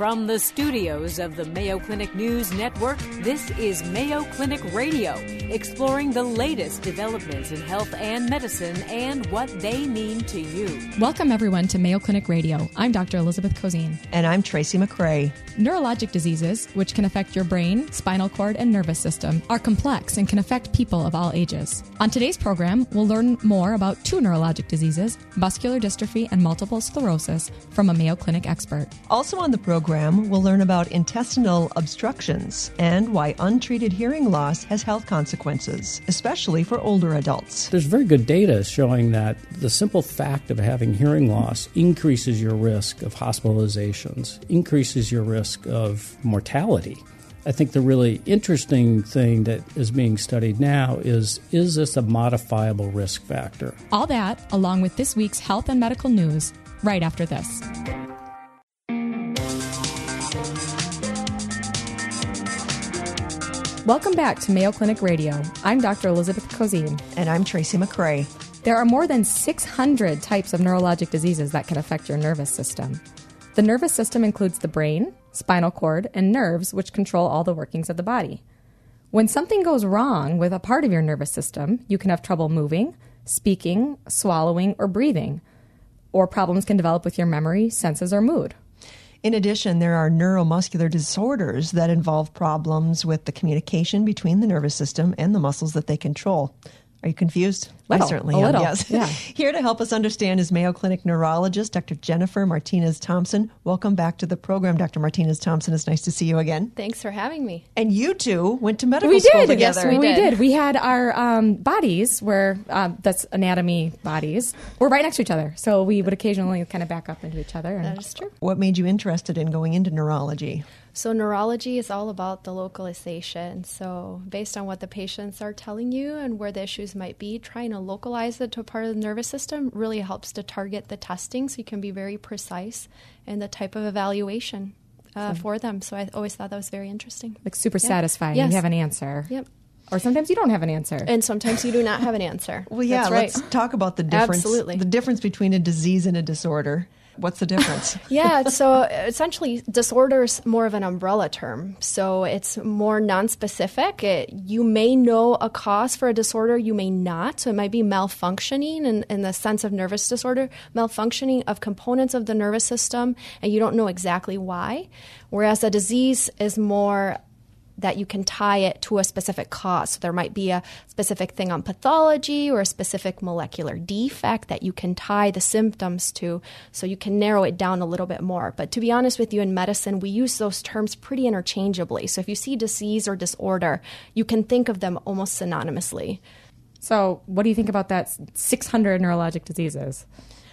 From the studios of the Mayo Clinic News Network, this is Mayo Clinic Radio, exploring the latest developments in health and medicine and what they mean to you. Welcome, everyone, to Mayo Clinic Radio. I'm Dr. Elizabeth Cozine. And I'm Tracy McCray. Neurologic diseases, which can affect your brain, spinal cord, and nervous system, are complex and can affect people of all ages. On today's program, we'll learn more about two neurologic diseases muscular dystrophy and multiple sclerosis from a Mayo Clinic expert. Also on the program, we'll learn about intestinal obstructions and why untreated hearing loss has health consequences, especially for older adults. There's very good data showing that the simple fact of having hearing loss increases your risk of hospitalizations, increases your risk risk of mortality. I think the really interesting thing that is being studied now is is this a modifiable risk factor? All that, along with this week's health and medical news, right after this. Welcome back to Mayo Clinic Radio. I'm Dr. Elizabeth Cozine. And I'm Tracy McCray. There are more than 600 types of neurologic diseases that can affect your nervous system. The nervous system includes the brain, spinal cord, and nerves, which control all the workings of the body. When something goes wrong with a part of your nervous system, you can have trouble moving, speaking, swallowing, or breathing, or problems can develop with your memory, senses, or mood. In addition, there are neuromuscular disorders that involve problems with the communication between the nervous system and the muscles that they control. Are you confused? Little, I certainly a am. Little, yes. Yeah. Here to help us understand is Mayo Clinic neurologist Dr. Jennifer Martinez Thompson. Welcome back to the program, Dr. Martinez Thompson. It's nice to see you again. Thanks for having me. And you two went to medical we school did. together. Yes, we, we did. We had our um, bodies where uh, that's anatomy bodies. We're right next to each other, so we would occasionally kind of back up into each other. that is true. What made you interested in going into neurology? So, neurology is all about the localization. So, based on what the patients are telling you and where the issues might be, trying to localize it to a part of the nervous system really helps to target the testing so you can be very precise in the type of evaluation uh, for them. So, I always thought that was very interesting. Like super Yeah. satisfying. Yes. You have an answer. Yep. Or sometimes you don't have an answer. And sometimes you do not have an answer. Well, yeah, That's right. let's talk about the difference. Absolutely. The difference between a disease and a disorder. What's the difference? yeah, so essentially, disorder is more of an umbrella term. So it's more non-specific. It, you may know a cause for a disorder, you may not. So it might be malfunctioning in, in the sense of nervous disorder, malfunctioning of components of the nervous system, and you don't know exactly why. Whereas a disease is more that you can tie it to a specific cause. So there might be a specific thing on pathology or a specific molecular defect that you can tie the symptoms to so you can narrow it down a little bit more. But to be honest with you, in medicine, we use those terms pretty interchangeably. So if you see disease or disorder, you can think of them almost synonymously. so, what do you think about that 600 neurologic diseases?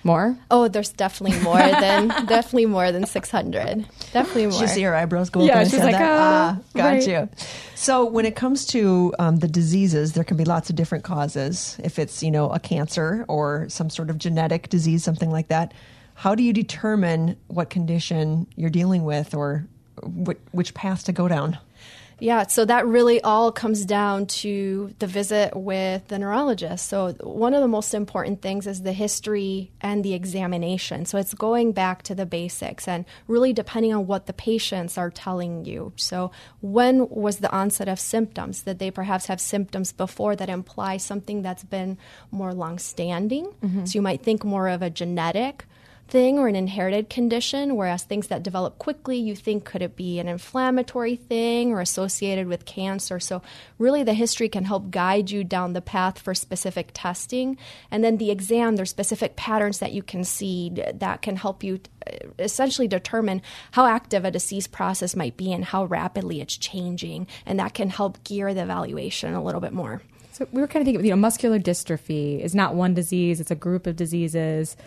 More? Oh, there's definitely more than definitely more than 600. Definitely more. Did you see her eyebrows go up Yeah, when she's like, that? "Oh, ah, got right." you. So when it comes to um, the diseases, there can be lots of different causes. If it's you know a cancer or some sort of genetic disease, something like that, how do you determine what condition you're dealing with or which, which path to go down? Yeah, so that really all comes down to the visit with the neurologist. So, one of the most important things is the history and the examination. So, it's going back to the basics and really depending on what the patients are telling you. So, when was the onset of symptoms? Did they perhaps have symptoms before that imply something that's been more long standing? Mm-hmm. So, you might think more of a genetic thing or an inherited condition, whereas things that develop quickly, you think could it be an inflammatory thing or associated with cancer. So, really, the history can help guide you down the path for specific testing. And then the exam, there's specific patterns that you can see that can help you uh, essentially determine how active a disease process might be and how rapidly it's changing. And that can help gear the evaluation a little bit more. So, we were kind of thinking, you know, muscular dystrophy is not one disease, it's a group of diseases.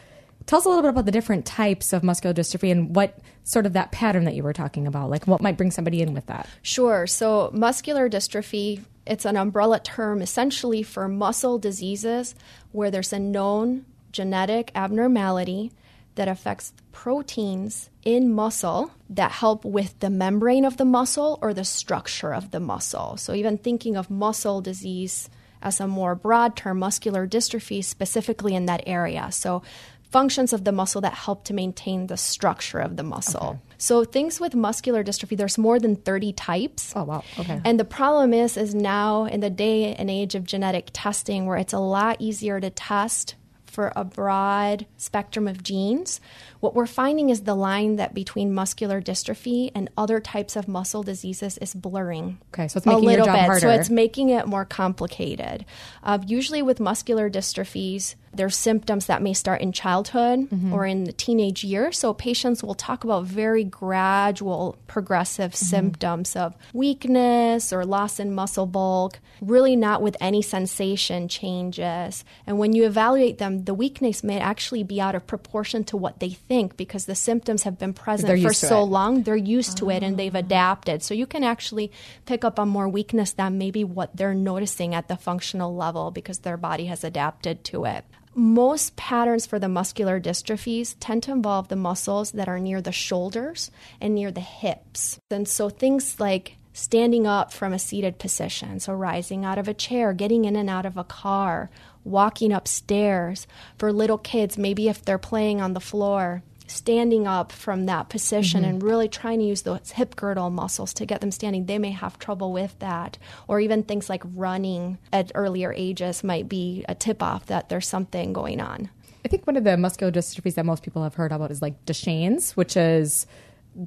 Tell us a little bit about the different types of muscular dystrophy and what sort of that pattern that you were talking about, like what might bring somebody in with that. Sure. So, muscular dystrophy, it's an umbrella term essentially for muscle diseases where there's a known genetic abnormality that affects proteins in muscle that help with the membrane of the muscle or the structure of the muscle. So, even thinking of muscle disease as a more broad term, muscular dystrophy specifically in that area. So, functions of the muscle that help to maintain the structure of the muscle. Okay. So things with muscular dystrophy, there's more than 30 types. Oh wow. Okay. And the problem is is now in the day and age of genetic testing where it's a lot easier to test for a broad spectrum of genes, what we're finding is the line that between muscular dystrophy and other types of muscle diseases is blurring. Okay, so it's making a little bit. Harder. So it's making it more complicated. Uh, usually with muscular dystrophies, there's symptoms that may start in childhood mm-hmm. or in the teenage years. So patients will talk about very gradual, progressive mm-hmm. symptoms of weakness or loss in muscle bulk, really not with any sensation changes. And when you evaluate them, the weakness may actually be out of proportion to what they think because the symptoms have been present for so it. long. They're used to it and they've ah. adapted. So you can actually pick up on more weakness than maybe what they're noticing at the functional level because their body has adapted to it. Most patterns for the muscular dystrophies tend to involve the muscles that are near the shoulders and near the hips. And so things like standing up from a seated position, so rising out of a chair, getting in and out of a car, walking upstairs. For little kids, maybe if they're playing on the floor, standing up from that position mm-hmm. and really trying to use those hip girdle muscles to get them standing, they may have trouble with that. Or even things like running at earlier ages might be a tip off that there's something going on. I think one of the muscular dystrophies that most people have heard about is like Duchenne's, which is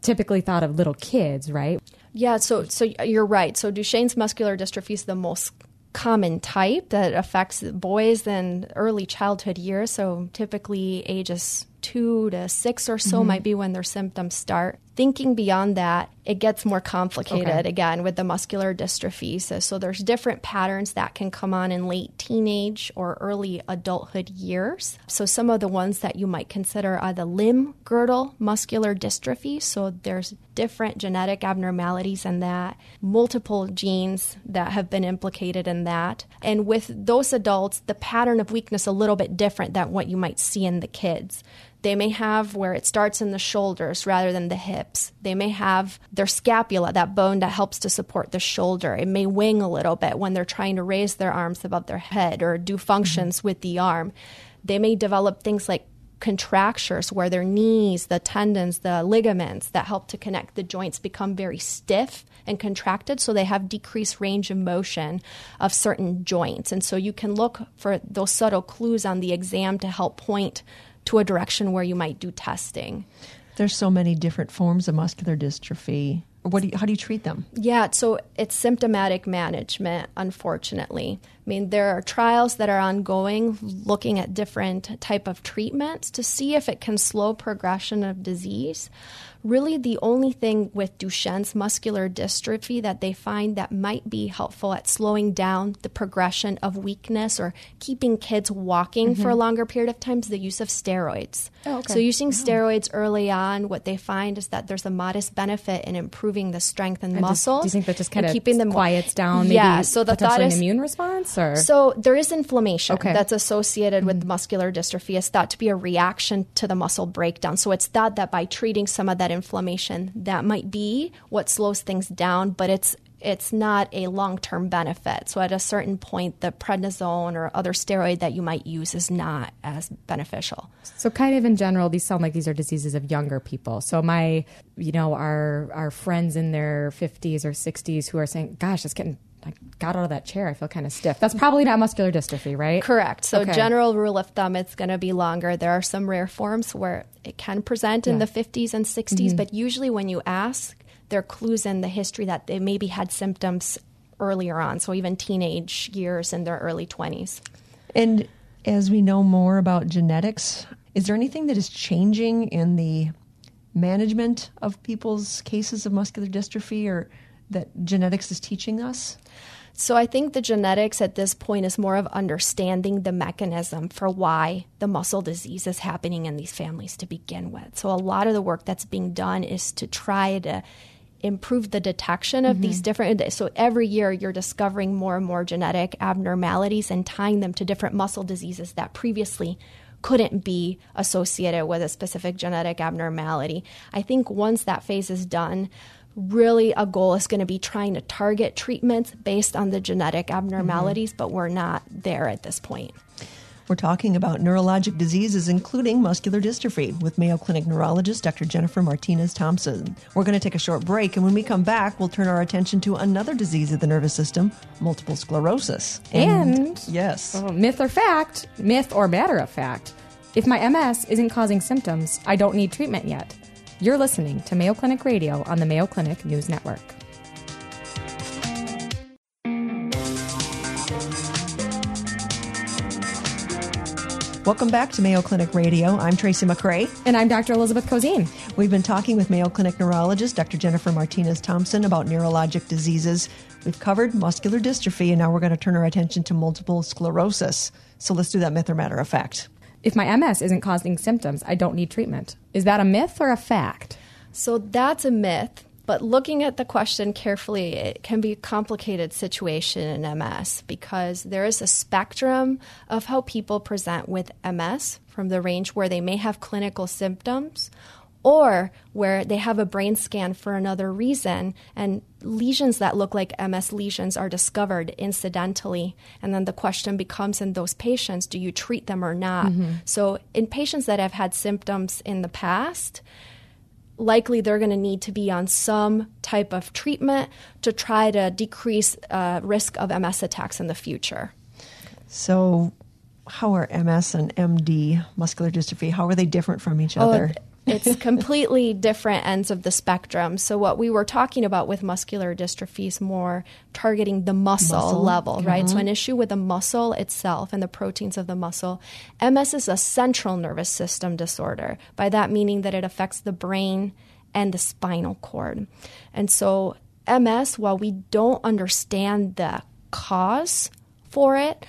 typically thought of little kids, right? Yeah, so so you're right. So Duchenne's muscular dystrophy is the most common type that affects boys in early childhood years, so typically ages two to six or so mm-hmm. might be when their symptoms start. Thinking beyond that, it gets more complicated okay. again with the muscular dystrophy. So, so, there's different patterns that can come on in late teenage or early adulthood years. So some of the ones that you might consider are the limb girdle muscular dystrophy. So there's different genetic abnormalities in that, multiple genes that have been implicated in that. And with those adults, the pattern of weakness a little bit different than what you might see in the kids. They may have where it starts in the shoulders rather than the hips. They may have their scapula, that bone that helps to support the shoulder. It may wing a little bit when they're trying to raise their arms above their head or do functions mm-hmm. with the arm. They may develop things like contractures where their knees, the tendons, the ligaments that help to connect the joints become very stiff and contracted, so they have decreased range of motion of certain joints. And so you can look for those subtle clues on the exam to help point to a direction where you might do testing. There's so many different forms of muscular dystrophy. What do you, how do you treat them? Yeah, so it's symptomatic management, unfortunately. I mean, there are trials that are ongoing looking at different type of treatments to see if it can slow progression of disease really the only thing with Duchenne's muscular dystrophy that they find that might be helpful at slowing down the progression of weakness or keeping kids walking mm-hmm. for a longer period of time is the use of steroids. Oh, okay. So, using oh. steroids early on, what they find is that there's a modest benefit in improving the strength and, and muscles. do you think that just kind of keeping them quiets down? yeah. So the thought is immune response, or so there is inflammation okay. that's associated mm-hmm. with muscular dystrophy. It's thought to be a reaction to the muscle breakdown. So it's thought that by treating some of that inflammation. That might be what slows things down, but it's it's not a long term benefit. So at a certain point, the prednisone or other steroid that you might use is not as beneficial. So kind of in general, these sound like these are diseases of younger people. So my, you know, our our friends in their fifties or sixties who are saying, "Gosh, it's getting I got out of that chair. I feel kind of stiff. That's probably not muscular dystrophy, right? Correct. So, okay. general rule of thumb, it's going to be longer. There are some rare forms where it can present yeah. in the 50s and 60s, mm-hmm. but usually when you ask, there are clues in the history that they maybe had symptoms earlier on. So, even teenage years in their early 20s. And as we know more about genetics, is there anything that is changing in the management of people's cases of muscular dystrophy or that genetics is teaching us? So I think the genetics at this point is more of understanding the mechanism for why the muscle disease is happening in these families to begin with. So a lot of the work that's being done is to try to improve the detection of mm-hmm. these different so every year you're discovering more and more genetic abnormalities and tying them to different muscle diseases that previously couldn't be associated with a specific genetic abnormality. I think once that phase is done, really a goal is going to be trying to target treatments based on the genetic abnormalities, mm-hmm. but we're not there at this point. We're talking about neurologic diseases, including muscular dystrophy, with Mayo Clinic neurologist Dr. Jennifer Martinez Thompson. We're going to take a short break, and when we come back, we'll turn our attention to another disease of the nervous system multiple sclerosis. And, yes. oh, myth or fact, myth or matter of fact, if my MS isn't causing symptoms, I don't need treatment yet. You're listening to Mayo Clinic Radio on the Mayo Clinic News Network. Welcome back to Mayo Clinic Radio. I'm Tracy McCray. And I'm Dr. Elizabeth Cozine. We've been talking with Mayo Clinic neurologist Dr. Jennifer Martinez Thompson about neurologic diseases. We've covered muscular dystrophy, and now we're going to turn our attention to multiple sclerosis. So let's do that myth or matter of fact. If my MS isn't causing symptoms, I don't need treatment. Is that a myth or a fact? So that's a myth. But looking at the question carefully, it can be a complicated situation in MS because there is a spectrum of how people present with MS from the range where they may have clinical symptoms or where they have a brain scan for another reason and lesions that look like MS lesions are discovered incidentally. And then the question becomes in those patients do you treat them or not? Mm-hmm. So, in patients that have had symptoms in the past, likely they're going to need to be on some type of treatment to try to decrease uh, risk of MS attacks in the future. So, how are MS and MD, muscular dystrophy, how are they different from each oh, other? It's completely different ends of the spectrum. So what we were talking about with muscular dystrophy is more targeting the muscle, muscle. level, mm-hmm. right? So an issue with the muscle itself and the proteins of the muscle. MS is a central nervous system disorder. By that meaning that it affects the brain and the spinal cord. And so MS, while we don't understand the cause for it,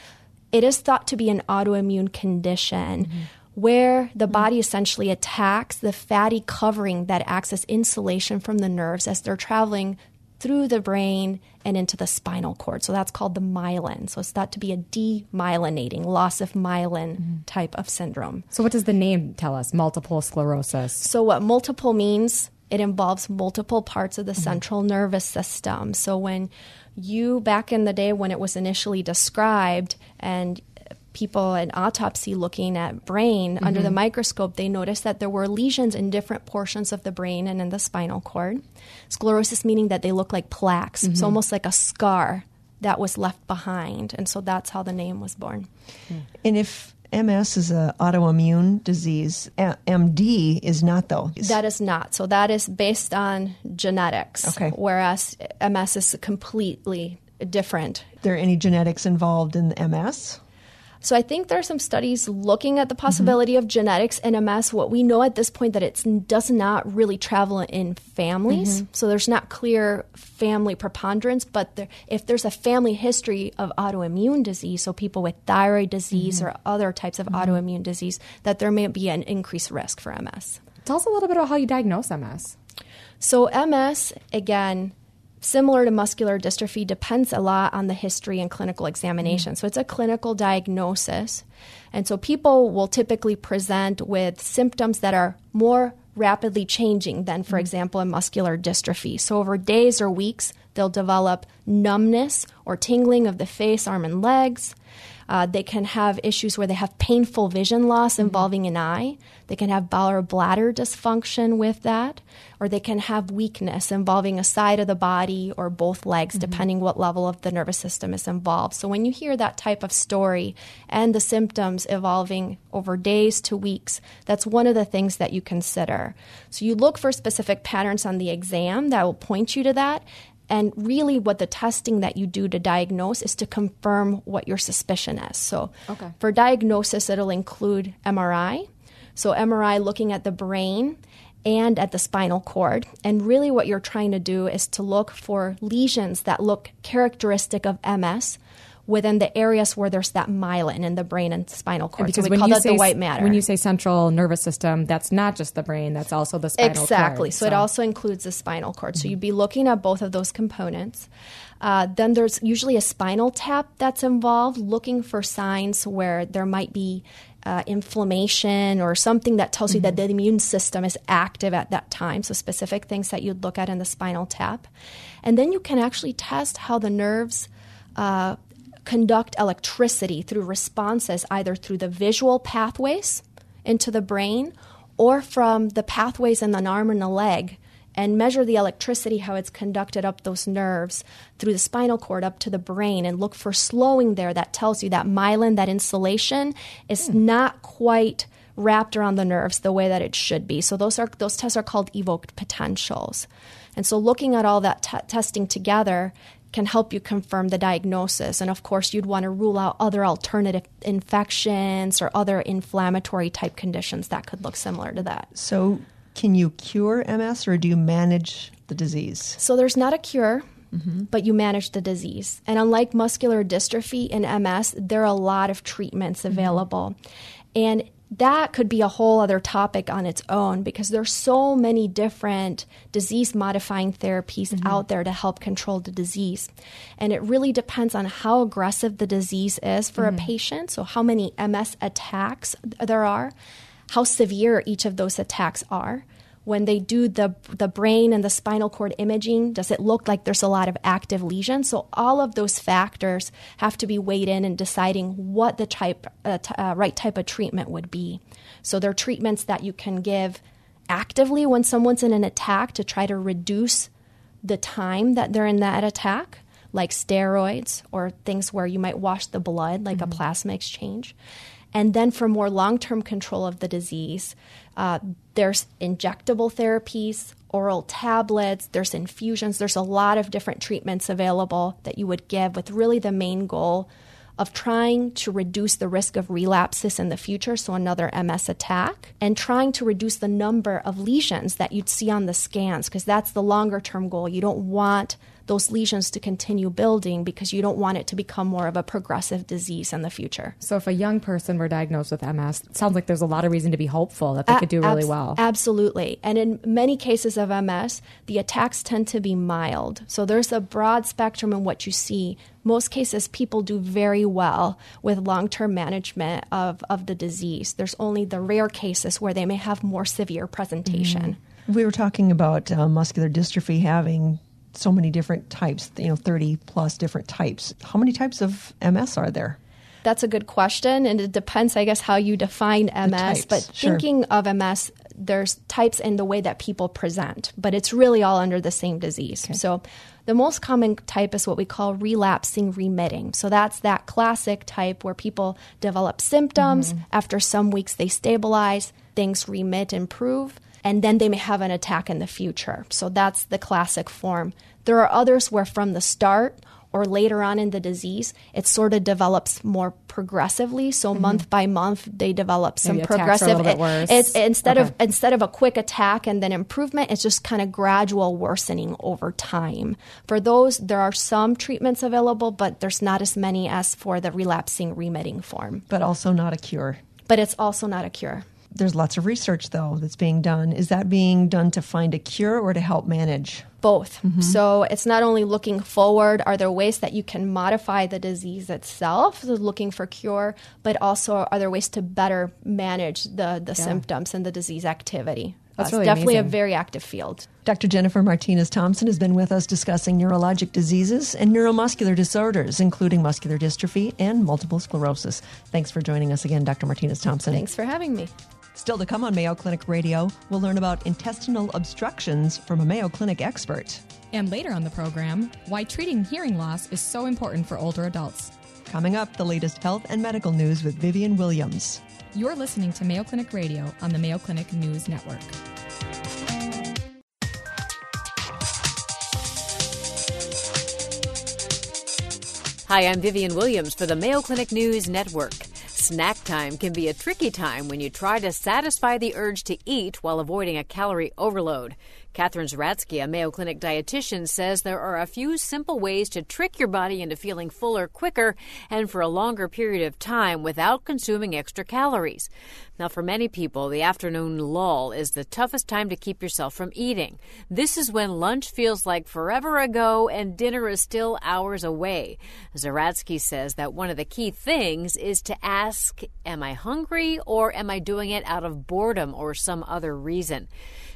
it is thought to be an autoimmune condition. Mm-hmm where the body essentially attacks the fatty covering that acts as insulation from the nerves as they're traveling through the brain and into the spinal cord. So that's called the myelin. So it's thought to be a demyelinating, loss of myelin mm-hmm. type of syndrome. So what does the name tell us? Multiple sclerosis. So what multiple means, it involves multiple parts of the mm-hmm. central nervous system. So when you back in the day when it was initially described and people in autopsy looking at brain mm-hmm. under the mm-hmm. microscope, they noticed that there were lesions in different portions of the brain and in the spinal cord. Sclerosis meaning that they look like plaques, mm-hmm. so almost like a scar that was left behind. And so that's how the name was born. And if MS is an autoimmune disease. MD is not, though. That is not. So that is based on genetics. Okay. Whereas MS is completely different. Are there any genetics involved in MS? So I think there are some studies looking at the possibility mm-hmm. of genetics in MS. What we know at this point that it does not really travel in families. Mm-hmm. So there's not clear family preponderance, but there, if there's a family history of autoimmune disease, so people with thyroid disease mm-hmm. or other types of mm-hmm. autoimmune disease, that there may be an increased risk for MS. Tell us a little bit about how you diagnose MS. So MS, again, similar to muscular dystrophy, depends a lot on the history and clinical examination. Mm. So it's a clinical diagnosis. And so people will typically present with symptoms that are more rapidly changing than, for mm. example, a muscular dystrophy. So over days or weeks, they'll develop numbness or tingling of the face, arm, and legs. Uh, they can have issues where they have painful vision loss mm-hmm. involving an eye. They can have bowel or bladder dysfunction with that, or they can have weakness involving a side of the body or both legs, mm-hmm. depending what level of the nervous system is involved. So when you hear that type of story and the symptoms evolving over days to weeks, that's one of the things that you consider. So you look for specific patterns on the exam that will point you to that, and really, what the testing that you do to diagnose is to confirm what your suspicion is. So, okay. for diagnosis, it'll include MRI. So, MRI looking at the brain and at the spinal cord. And really, what you're trying to do is to look for lesions that look characteristic of MS within the areas where there's that myelin in the brain and spinal cord. Because so we call that the white matter. When you say central nervous system, that's not just the brain, that's also the spinal exactly. cord. Exactly. So, so, it also includes the spinal cord. Mm-hmm. So you'd be looking at both of those components. Uh, then there's usually a spinal tap that's involved, looking for signs where there might be uh, inflammation or something that tells mm-hmm. you that mm-hmm. the immune system is active at that time. So, specific things that you'd look at in the spinal tap. And then you can actually test how the nerves uh, conduct electricity through responses either through the visual pathways into the brain or from the pathways in an arm and a leg and measure the electricity, how it's conducted up those nerves through the spinal cord up to the brain, and look for slowing there that tells you that myelin, that insulation, is hmm. not quite wrapped around the nerves the way that it should be. So those are those tests are called evoked potentials. And so looking at all that t- testing together can help you confirm the diagnosis. And of course, you'd want to rule out other alternative infections or other inflammatory type conditions that could look similar to that. So, can you cure MS or do you manage the disease? So, there's not a cure. Mm-hmm. But you manage the disease. And unlike muscular dystrophy and MS, there are a lot of treatments mm-hmm. available. Mm-hmm. And that could be a whole other topic on its own because there's so many different disease modifying therapies mm-hmm. out there to help control the disease and it really depends on how aggressive the disease is for mm-hmm. a patient so how many ms attacks there are how severe each of those attacks are when they do the the brain and the spinal cord imaging does it look like there's a lot of active lesions so all of those factors have to be weighed in in deciding what the type uh, t- uh, right type of treatment would be. So there are treatments that you can give actively when someone's in an attack to try to reduce the time that they're in that attack like steroids or things where you might wash the blood like mm-hmm. a plasma exchange and then for more long term control of the disease, uh, there's injectable therapies, oral tablets, there's infusions, there's a lot of different treatments available that you would give with really the main goal of trying to reduce the risk of relapses in the future, so another MS attack, and trying to reduce the number of lesions that you'd see on the scans, because that's the longer term goal. You don't want those lesions to continue building because you don't want it to become more of a progressive disease in the future. So, if a young person were diagnosed with MS, it sounds like there's a lot of reason to be hopeful that they a- could do really abs- well. Absolutely. And in many cases of MS, the attacks tend to be mild. So, there's a broad spectrum in what you see. Most cases, people do very well with long term management of, of the disease. There's only the rare cases where they may have more severe presentation. Mm-hmm. We were talking about uh, muscular dystrophy having so many different types, you know, 30 plus different types. How many types of MS are there? That's a good question, and it depends, I guess, how you define MS. But sure. thinking of MS, there's types in the way that people present, but it's really all under the same disease. Okay. So, the most common type is what we call relapsing remitting. So, that's that classic type where people develop symptoms. Mm-hmm. After some weeks, they stabilize, things remit, improve and then they may have an attack in the future. So that's the classic form. There are others where from the start or later on in the disease, it sort of develops more progressively. So mm-hmm. month by month, they develop some Maybe progressive. It, it's instead okay. of instead of a quick attack and then improvement, it's just kind of gradual worsening over time. For those, there are some treatments available, but there's not as many as for the relapsing remitting form. But also not a cure. But it's also not a cure. There's lots of research, though, that's being done. Is that being done to find a cure or to help manage? Both. Mm-hmm. So it's not only looking forward, are there ways that you can modify the disease itself, so looking for cure, but also are there ways to better manage the, the yeah. symptoms and the disease activity? That's really definitely amazing. a very active field. Dr. Jennifer Martinez Thompson has been with us discussing neurologic diseases and neuromuscular disorders, including muscular dystrophy and multiple sclerosis. Thanks for joining us again, Dr. Martinez Thompson. Thanks for having me. Still to come on Mayo Clinic Radio, we'll learn about intestinal obstructions from a Mayo Clinic expert. And later on the program, why treating hearing loss is so important for older adults. Coming up, the latest health and medical news with Vivian Williams. You're listening to Mayo Clinic Radio on the Mayo Clinic News Network. Hi, I'm Vivian Williams for the Mayo Clinic News Network. Snack time can be a tricky time when you try to satisfy the urge to eat while avoiding a calorie overload. Katherine Zeratsky, a Mayo Clinic dietitian, says there are a few simple ways to trick your body into feeling fuller quicker and for a longer period of time without consuming extra calories. Now, for many people, the afternoon lull is the toughest time to keep yourself from eating. This is when lunch feels like forever ago and dinner is still hours away. Zeratsky says that one of the key things is to ask, Am I hungry or am I doing it out of boredom or some other reason?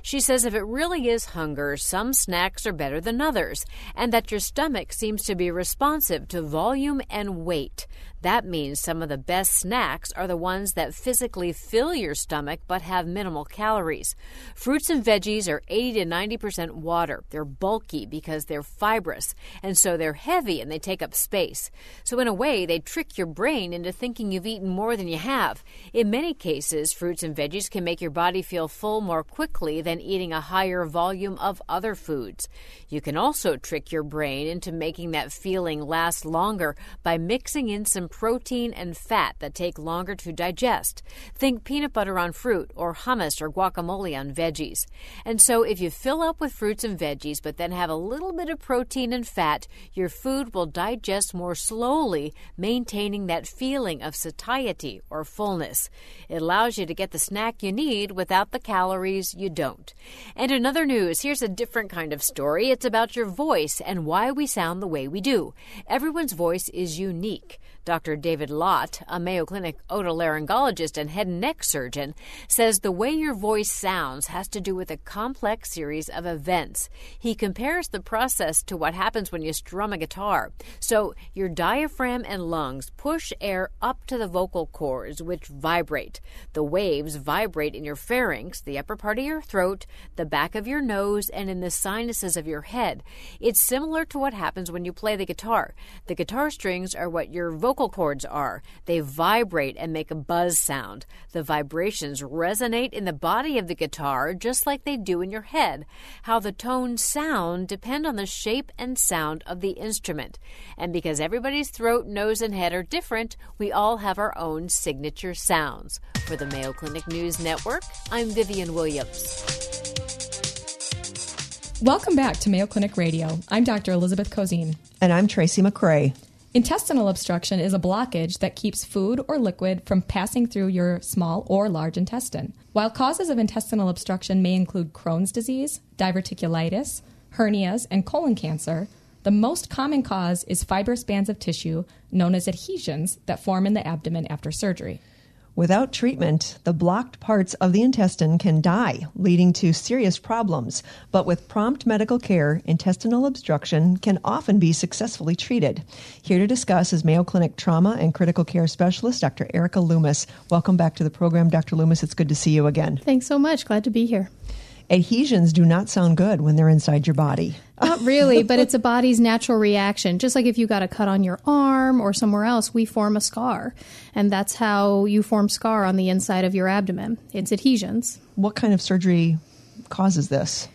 She says if it really is hunger, some snacks are better than others, and that your stomach seems to be responsive to volume and weight. That means some of the best snacks are the ones that physically fill your stomach but have minimal calories. Fruits and veggies are 80 to 90% water. They're bulky because they're fibrous, and so they're heavy and they take up space. So, in a way, they trick your brain into thinking you've eaten more than you have. In many cases, fruits and veggies can make your body feel full more quickly than eating a higher volume of other foods. You can also trick your brain into making that feeling last longer by mixing in some protein and fat that take longer to digest. Think peanut butter on fruit or hummus or guacamole on veggies. And so, if you fill up with fruits and veggies but then have a little bit of protein and fat, your food will digest more slowly, maintaining that feeling of satiety or fullness. It allows you to get the snack you need without the calories you don't. And in other news, here's a different kind of story. It's about your voice and why we sound the way we do. Everyone's voice is unique. Dr. David Lott, a Mayo Clinic otolaryngologist and head and neck surgeon, says the way your voice sounds has to do with a complex series of events. He compares the process to what happens when you strum a guitar. So, your diaphragm and lungs push air up to the vocal cords, which vibrate. The waves vibrate in your pharynx, the upper part of your throat, the back of your nose, and in the sinuses of your head. It's similar to what happens when you play the guitar. The guitar strings are what your vocal vocal cords are. They vibrate and make a buzz sound. The vibrations resonate in the body of the guitar just like they do in your head. How the tones sound depend on the shape and sound of the instrument. And because everybody's throat, nose, and head are different, we all have our own signature sounds. For the Mayo Clinic News Network, I'm Vivian Williams. Welcome back to Mayo Clinic Radio. I'm Dr. Elizabeth Cozine. And I'm Tracy McCray. Intestinal obstruction is a blockage that keeps food or liquid from passing through your small or large intestine. While causes of intestinal obstruction may include Crohn's disease, diverticulitis, hernias, and colon cancer, the most common cause is fibrous bands of tissue known as adhesions that form in the abdomen after surgery. Without treatment, the blocked parts of the intestine can die, leading to serious problems. But with prompt medical care, intestinal obstruction can often be successfully treated. Here to discuss is Mayo Clinic trauma and critical care specialist, Dr. Erica Loomis. Welcome back to the program, Dr. Loomis. It's good to see you again. Thanks so much. Glad to be here. Adhesions do not sound good when they're inside your body. Not really, but it's a body's natural reaction. Just like if you got a cut on your arm or somewhere else, we form a scar. And that's how you form scar on the inside of your abdomen. It's adhesions. What kind of surgery causes this?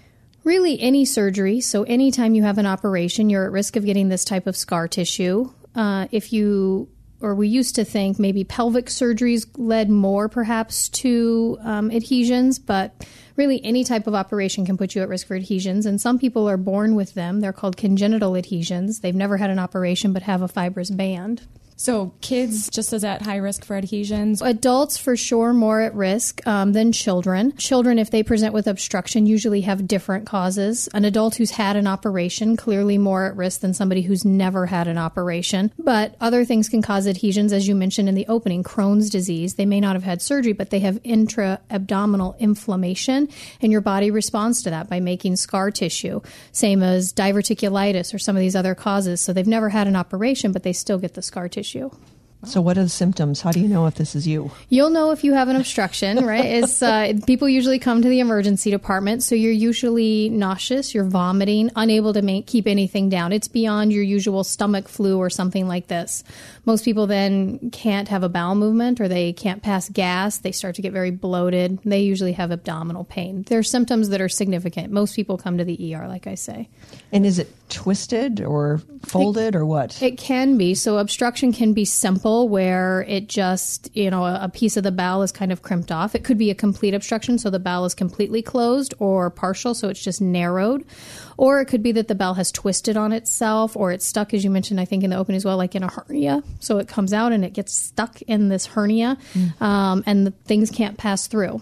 Really, any surgery. So, anytime you have an operation, you're at risk of getting this type of scar tissue. Uh, if you or we used to think maybe pelvic surgeries led more perhaps to um, adhesions, but really any type of operation can put you at risk for adhesions. And some people are born with them. They're called congenital adhesions. They've never had an operation but have a fibrous band. So, kids just as at high risk for adhesions? Adults, for sure, more at risk um, than children. Children, if they present with obstruction, usually have different causes. An adult who's had an operation, clearly more at risk than somebody who's never had an operation. But other things can cause adhesions, as you mentioned in the opening Crohn's disease. They may not have had surgery, but they have intra abdominal inflammation, and your body responds to that by making scar tissue. Same as diverticulitis or some of these other causes. So, they've never had an operation, but they still get the scar tissue issue. So, what are the symptoms? How do you know if this is you? You'll know if you have an obstruction, right? It's uh, people usually come to the emergency department, so you're usually nauseous, you're vomiting, unable to make, keep anything down. It's beyond your usual stomach flu or something like this. Most people then can't have a bowel movement or they can't pass gas. They start to get very bloated. They usually have abdominal pain. There are symptoms that are significant. Most people come to the ER, like I say. And is it twisted or folded it, or what? It can be. So obstruction can be simple where it just, you know, a, piece of the bowel is kind of crimped off. It could be a complete obstruction, so the bowel is completely closed, or partial, so it's just narrowed. Or it could be that the bowel has twisted on itself or it's stuck, as you mentioned, I think in the opening as well, like in a hernia. So it comes out and it gets stuck in this hernia mm. um, and the things can't pass through.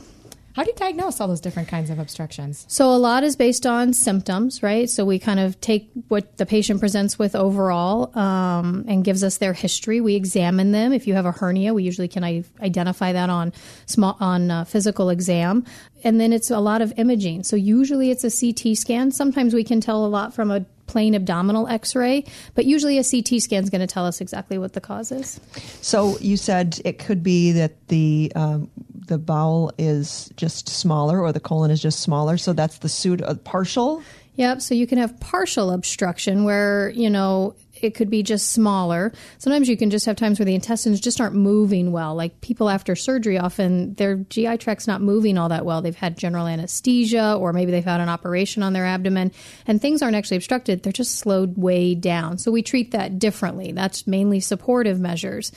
How do you diagnose all those different kinds of obstructions? So a lot is based on symptoms, right? So we kind of take what the patient presents with overall um, and gives us their history. We examine them. If you have a hernia, we usually can identify that on small on uh, physical exam, and then it's a lot of imaging. So usually it's a CT scan. Sometimes we can tell a lot from a plain abdominal x-ray but usually a ct scan is going to tell us exactly what the cause is so you said it could be that the um, the bowel is just smaller or the colon is just smaller. So that's the pseudo uh, partial. Yep. So you can have partial obstruction where, you know, it could be just smaller. Sometimes you can just have times where the intestines just aren't moving well. Like people after surgery, often their GI tract's not moving all that well. They've had general anesthesia, or maybe they've had an operation on their abdomen, and things aren't actually obstructed. They're just slowed way down. So we treat that differently. That's mainly supportive measures.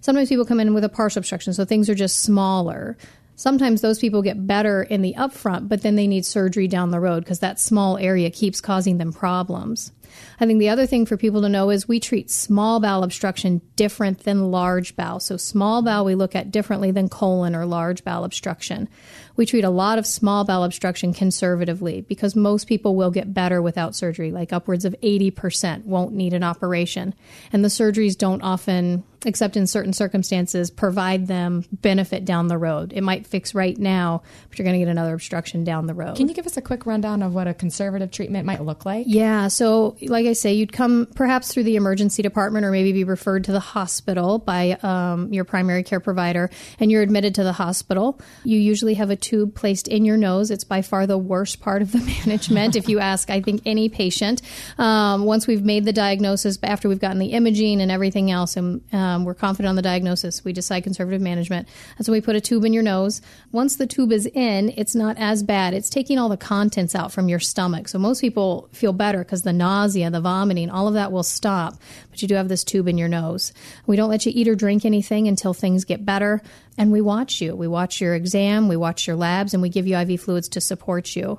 Sometimes people come in with a partial obstruction, so things are just smaller. Sometimes those people get better in the upfront, but then they need surgery down the road because that small area keeps causing them problems. I think the other thing for people to know is we treat small bowel obstruction different than large bowel. So, small bowel we look at differently than colon or large bowel obstruction. We treat a lot of small bowel obstruction conservatively because most people will get better without surgery, like upwards of 80% won't need an operation. And the surgeries don't often except in certain circumstances, provide them benefit down the road. It might fix right now, but you're going to get another obstruction down the road. Can you give us a quick rundown of what a conservative treatment might look like? Yeah. So, like I say, you'd come perhaps through the emergency department or maybe be referred to the hospital by um, your primary care provider, and you're admitted to the hospital. You usually have a tube placed in your nose. It's by far the worst part of the management. if you ask, I think, any patient, um, once we've made the diagnosis, after we've gotten the imaging and everything else, and um, um, we're confident on the diagnosis. We decide conservative management. And so we put a tube in your nose. Once the tube is in, it's not as bad. It's taking all the contents out from your stomach. So most people feel better because the nausea, the vomiting, all of that will stop. But you do have this tube in your nose. We don't let you eat or drink anything until things get better. And we watch you. We watch your exam, we watch your labs, and we give you IV fluids to support you.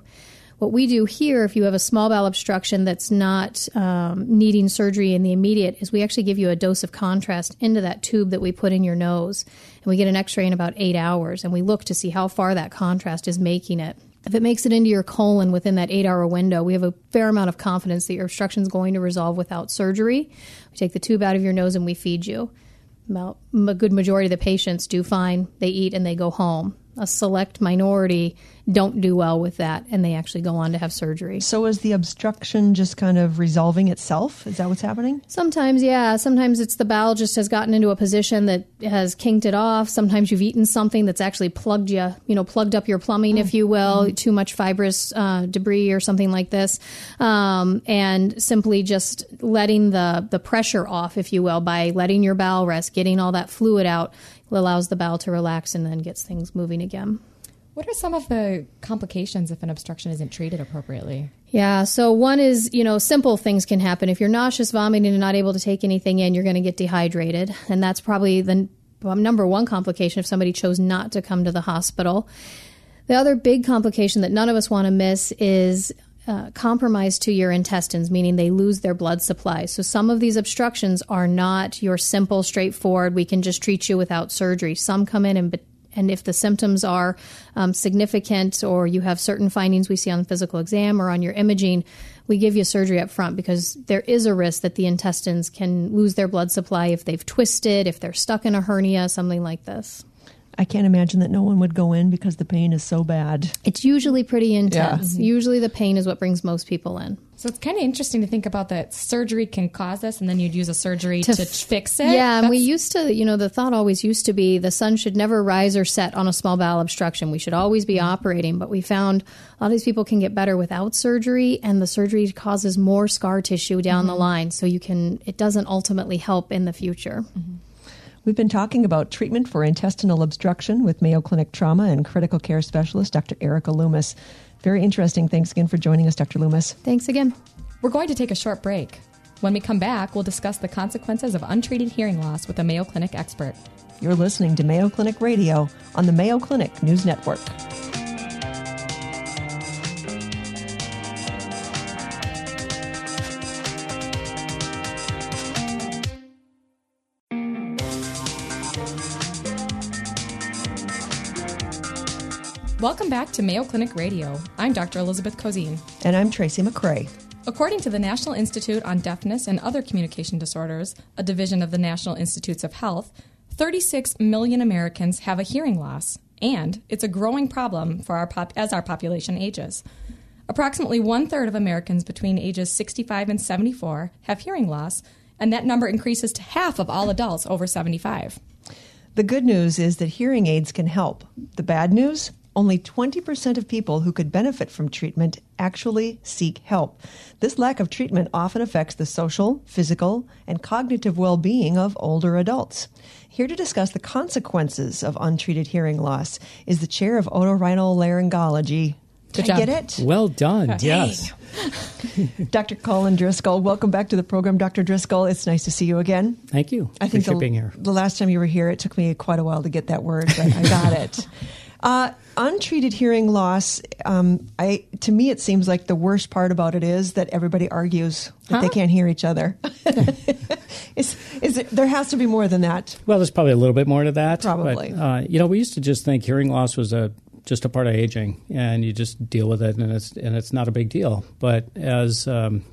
What we do here, if you have a small bowel obstruction that's not um, needing surgery in the immediate, is we actually give you a dose of contrast into that tube that we put in your nose. And we get an x ray in about eight hours, and we look to see how far that contrast is making it. If it makes it into your colon within that eight hour window, we have a fair amount of confidence that your obstruction is going to resolve without surgery. We take the tube out of your nose and we feed you. About a good majority of the patients do fine. They eat and they go home. A select minority don't do well with that and they actually go on to have surgery. So is the obstruction just kind of resolving itself? Is that what's happening? Sometimes, yeah. Sometimes it's the bowel just has gotten into a position that has kinked it off. Sometimes you've eaten something that's actually plugged you, you know, plugged up your plumbing, if you will, mm-hmm. too much fibrous uh, debris or something like this. Um, and simply just letting the, the pressure off, if you will, by letting your bowel rest, getting all that fluid out, allows the bowel to relax and then gets things moving again. What are some of the complications if an obstruction isn't treated appropriately? Yeah, so one is, you know, simple things can happen. If you're nauseous, vomiting, and not able to take anything in, you're going to get dehydrated. And that's probably the number one complication if somebody chose not to come to the hospital. The other big complication that none of us want to miss is uh, compromise to your intestines, meaning they lose their blood supply. So some of these obstructions are not your simple, straightforward, we can just treat you without surgery. Some come in and and if the symptoms are um, significant or you have certain findings we see on physical exam or on your imaging, we give you surgery up front because there is a risk that the intestines can lose their blood supply if they've twisted, if they're stuck in a hernia, something like this. I can't imagine that no one would go in because the pain is so bad. It's usually pretty intense. Yeah. Usually the pain is what brings most people in. So it's kind of interesting to think about that surgery can cause this, and then you'd use a surgery to, to f- fix it. Yeah, and we used to, you know, the thought always used to be the sun should never rise or set on a small bowel obstruction. We should always be operating, but we found a lot of these people can get better without surgery, and the surgery causes more scar tissue down mm-hmm. the line. So you can, it doesn't ultimately help in the future. Mm-hmm. We've been talking about treatment for intestinal obstruction with Mayo Clinic trauma and critical care specialist Dr. Erica Loomis. Very interesting. Thanks again for joining us, Dr. Loomis. Thanks again. We're going to take a short break. When we come back, we'll discuss the consequences of untreated hearing loss with a Mayo Clinic expert. You're listening to Mayo Clinic Radio on the Mayo Clinic News Network. Welcome back to Mayo Clinic Radio. I'm Dr. Elizabeth Cozine. And I'm Tracy McCray. According to the National Institute on Deafness and Other Communication Disorders, a division of the National Institutes of Health, 36 million Americans have a hearing loss, and it's a growing problem for our pop- as our population ages. Approximately one third of Americans between ages 65 and 74 have hearing loss, and that number increases to half of all adults over 75. The good news is that hearing aids can help. The bad news? Only 20% of people who could benefit from treatment actually seek help. This lack of treatment often affects the social, physical, and cognitive well being of older adults. Here to discuss the consequences of untreated hearing loss is the chair of otorhinolaryngology. Did I get it? Well done. Yes. Dr. Colin Driscoll, welcome back to the program, Dr. Driscoll. It's nice to see you again. Thank you. I think the, being here. the last time you were here, it took me quite a while to get that word, but I got it. Uh, untreated hearing loss, um, I to me, it seems like the worst part about it is that everybody argues that they can't hear each other. is, is it, there has to be more than that. Well, there's probably a little bit more to that. Probably. But, uh, you know, we used to just think hearing loss was a just a part of aging, and you just deal with it, and it's and it's not a big deal. But as um,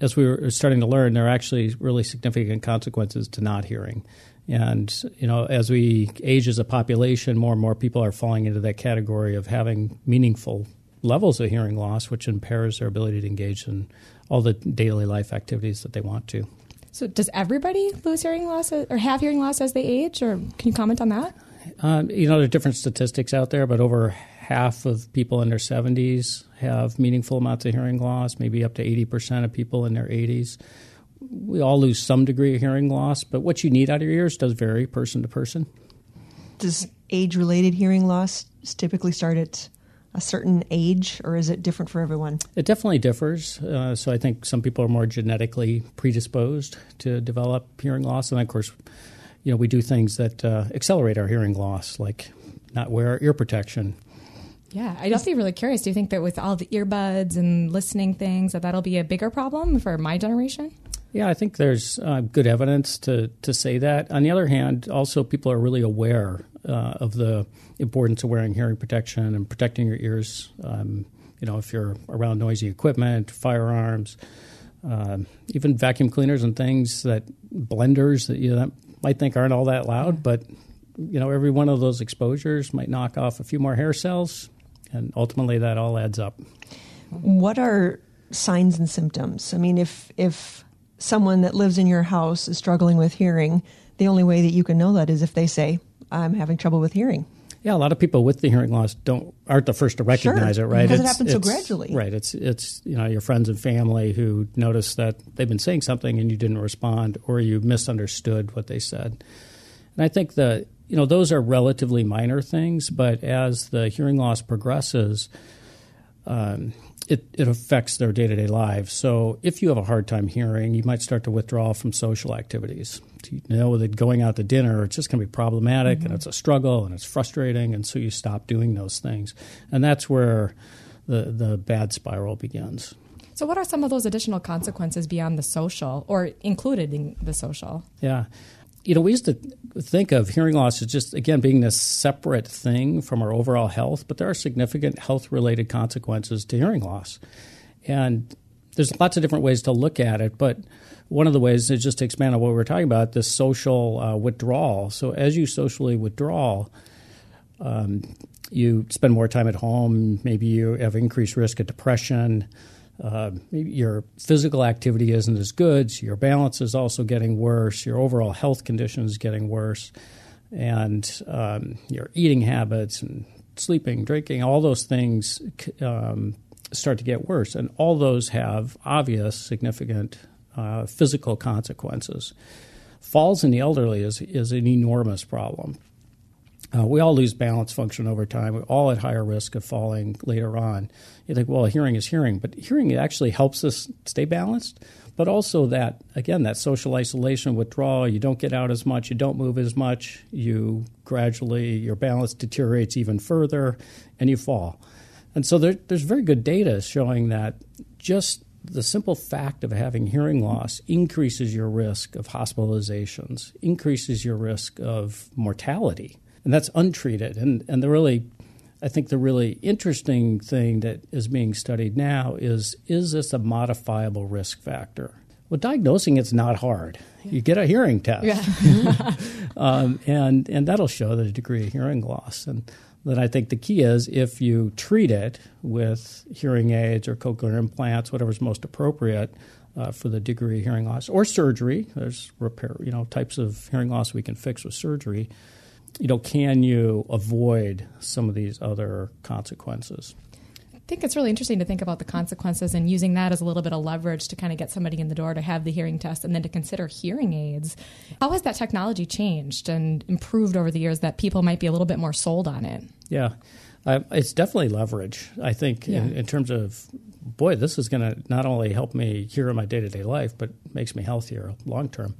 as we were starting to learn, there are actually really significant consequences to not hearing. And you know, as we age as a population, more and more people are falling into that category of having meaningful levels of hearing loss, which impairs their ability to engage in all the daily life activities that they want to. So, does everybody lose hearing loss or have hearing loss as they age, or can you comment on that? Um, you know, there are different statistics out there, but over half of people in their 70s have meaningful amounts of hearing loss, maybe up to 80% of people in their 80s. We all lose some degree of hearing loss, but what you need out of your ears does vary person to person. Does age related hearing loss typically start at a certain age, or is it different for everyone? It definitely differs. Uh, so I think some people are more genetically predisposed to develop hearing loss, and of course, you know, we do things that uh, accelerate our hearing loss, like not wear ear protection. Yeah, I'd also be really curious. Do you think that with all the earbuds and listening things, that that'll be a bigger problem for my generation? Yeah, I think there's uh, good evidence to, to say that. On the other hand, also people are really aware uh, of the importance of wearing hearing protection and protecting your ears. Um, you know, if you're around noisy equipment, firearms, um, even vacuum cleaners and things that blenders that you know, that might think aren't all that loud, but you know, every one of those exposures might knock off a few more hair cells, and ultimately that all adds up. What are signs and symptoms? I mean, if if someone that lives in your house is struggling with hearing, the only way that you can know that is if they say, "I'm having trouble with hearing." Yeah, a lot of people with the hearing loss don't aren't the first to recognize Sure, it, right? because it happens so gradually. Right. It's it's you know your friends and family who notice that they've been saying something and you didn't respond, or you misunderstood what they said. And I think that you know those are relatively minor things, but as the hearing loss progresses, um, it, it affects their day to day lives. So if you have a hard time hearing, you might start to withdraw from social activities. You know that going out to dinner, it's just going to be problematic and mm-hmm. it's a struggle and it's frustrating, and so you stop doing those things. And that's where the, the bad spiral begins. So, what are some of those additional consequences beyond the social or included in the social? Yeah. You know, we used to think of hearing loss as just, again, being this separate thing from our overall health, but there are significant health related consequences to hearing loss. And there's lots of different ways to look at it, but one of the ways is just to expand on what we were talking about this social uh, withdrawal. So, as you socially withdraw, um, you spend more time at home, maybe you have increased risk of depression. Uh, your physical activity isn't as good, so your balance is also getting worse, your overall health condition is getting worse, and um, your eating habits and sleeping, drinking, all those things um, start to get worse. And all those have obvious, significant uh, physical consequences. Falls in the elderly is, is an enormous problem. Uh, we all lose balance function over time. We're all at higher risk of falling later on. You think, well, hearing is hearing, but hearing actually helps us stay balanced. But also that, again, that social isolation, withdrawal, you don't get out as much, you don't move as much, you gradually, your balance deteriorates even further, and you fall. And so there, there's very good data showing that just the simple fact of having hearing loss increases your risk of hospitalizations, increases your risk of mortality and that's untreated. And and the really I think the really interesting thing that is being studied now is is this a modifiable risk factor? Well, diagnosing it's not hard. You get a hearing test, yeah. um, and and that'll show the degree of hearing loss. And then I think the key is if you treat it with hearing aids or cochlear implants, whatever's most appropriate uh, for the degree of hearing loss, or surgery. There's repair, you know, types of hearing loss we can fix with surgery you know, can you avoid some of these other consequences? I think it's really interesting to think about the consequences and using that as a little bit of leverage to kind of get somebody in the door to have the hearing test and then to consider hearing aids. How has that technology changed and improved over the years that people might be a little bit more sold on it? Yeah, uh, it's definitely leverage. I think yeah. in, in terms of boy, this is going to not only help me hear in my day to day life, but makes me healthier long term.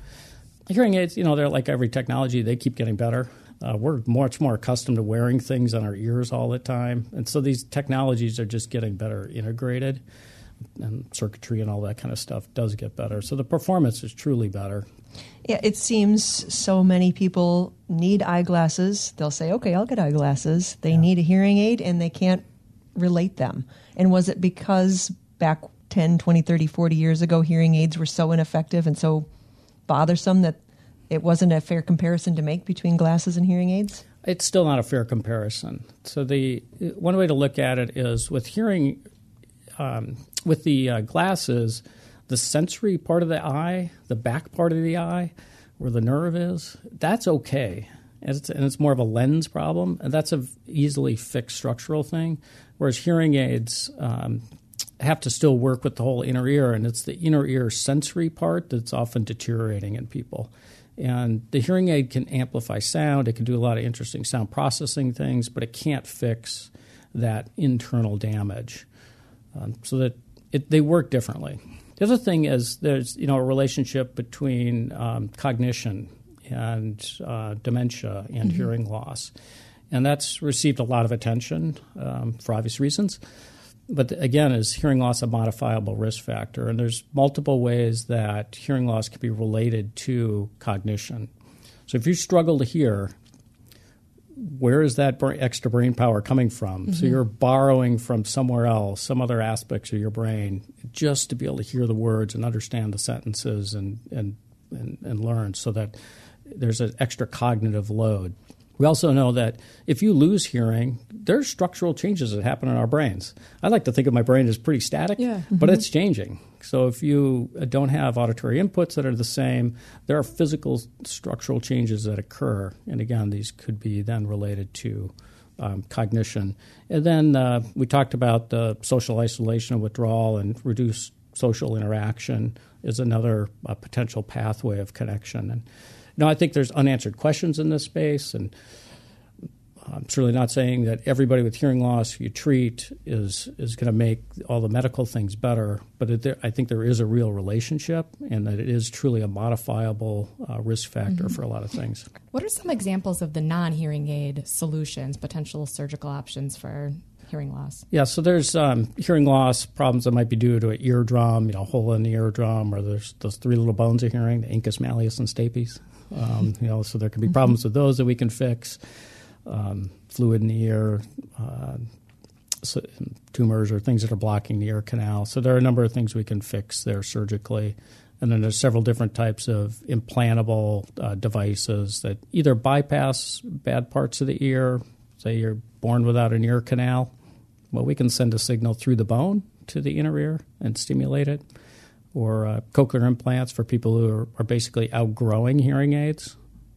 Hearing aids, you know, they're like every technology; they keep getting better. Uh, we're much more accustomed to wearing things on our ears all the time. And so these technologies are just getting better integrated, and circuitry and all that kind of stuff does get better. So the performance is truly better. Yeah, it seems so many people need eyeglasses. They'll say, okay, I'll get eyeglasses. They yeah. need a hearing aid and they can't relate them. And was it because back 10, 20, 30, 40 years ago, hearing aids were so ineffective and so bothersome that it wasn't a fair comparison to make between glasses and hearing aids? It's still not a fair comparison. So the one way to look at it is with hearing, um, with the uh, glasses, the sensory part of the eye, the back part of the eye, where the nerve is, that's okay. And it's, and it's more of a lens problem, and that's a easily fixed structural thing. Whereas hearing aids um, have to still work with the whole inner ear, and it's the inner ear sensory part that's often deteriorating in people. And the hearing aid can amplify sound, it can do a lot of interesting sound processing things, but it can't fix that internal damage. Um, so that it, they work differently. The other thing is there's you know a relationship between um, cognition and uh, dementia and mm-hmm. hearing loss, and that's received a lot of attention um, for obvious reasons but again, is hearing loss a modifiable risk factor? And there's multiple ways that hearing loss can be related to cognition. So if you struggle to hear, where is that extra brain power coming from? Mm-hmm. So you're borrowing from somewhere else, some other aspects of your brain, just to be able to hear the words and understand the sentences and and and, and learn, so that there's an extra cognitive load. We also know that if you lose hearing, there's structural changes that happen in our brains. I like to think of my brain as pretty static, yeah. mm-hmm. but it's changing. So if you don't have auditory inputs that are the same, there are physical structural changes that occur. And again, these could be then related to um, cognition. And then uh, we talked about the social isolation and withdrawal and reduced social interaction is another uh, potential pathway of connection. And no, I think there's unanswered questions in this space, and I'm certainly not saying that everybody with hearing loss you treat is is going to make all the medical things better, but it, I think there is a real relationship, and that it is truly a modifiable uh, risk factor mm-hmm. for a lot of things. What are some examples of the non-hearing aid solutions, potential surgical options for hearing loss? Yeah, so there's um, hearing loss problems that might be due to an eardrum, you know, a hole in the eardrum, or there's those three little bones of hearing, the incus malleus and stapes. Um, you know, so there can be problems with those that we can fix. Um, fluid in the ear, uh, so tumors or things that are blocking the ear canal. So there are a number of things we can fix there surgically. And then there's several different types of implantable uh, devices that either bypass bad parts of the ear. Say you're born without an ear canal, well, we can send a signal through the bone to the inner ear and stimulate it or uh, cochlear implants for people who are, are, basically outgrowing hearing aids.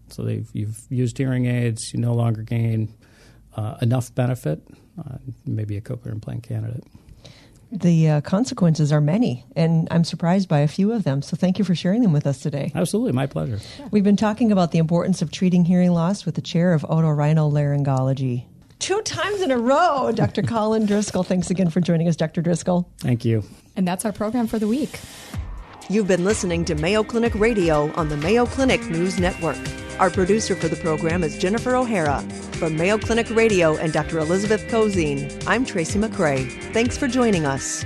So they've you've used hearing aids, you no longer gain uh, enough benefit. Uh, maybe a cochlear implant candidate. The uh, consequences are many, and I'm surprised by a few of them. So thank you for sharing them with us today. Absolutely, my pleasure. We've been talking about the importance of treating hearing loss with the chair of otorhinolaryngology. Two times in a row, Dr. Colin Driscoll. Thanks again for joining us, Dr. Driscoll. Thank you. And that's our program for the week. You've been listening to Mayo Clinic Radio on the Mayo Clinic News Network. Our producer for the program is Jennifer O'Hara. From Mayo Clinic Radio and Dr. Elizabeth Cozine, I'm Tracy McCray. Thanks for joining us.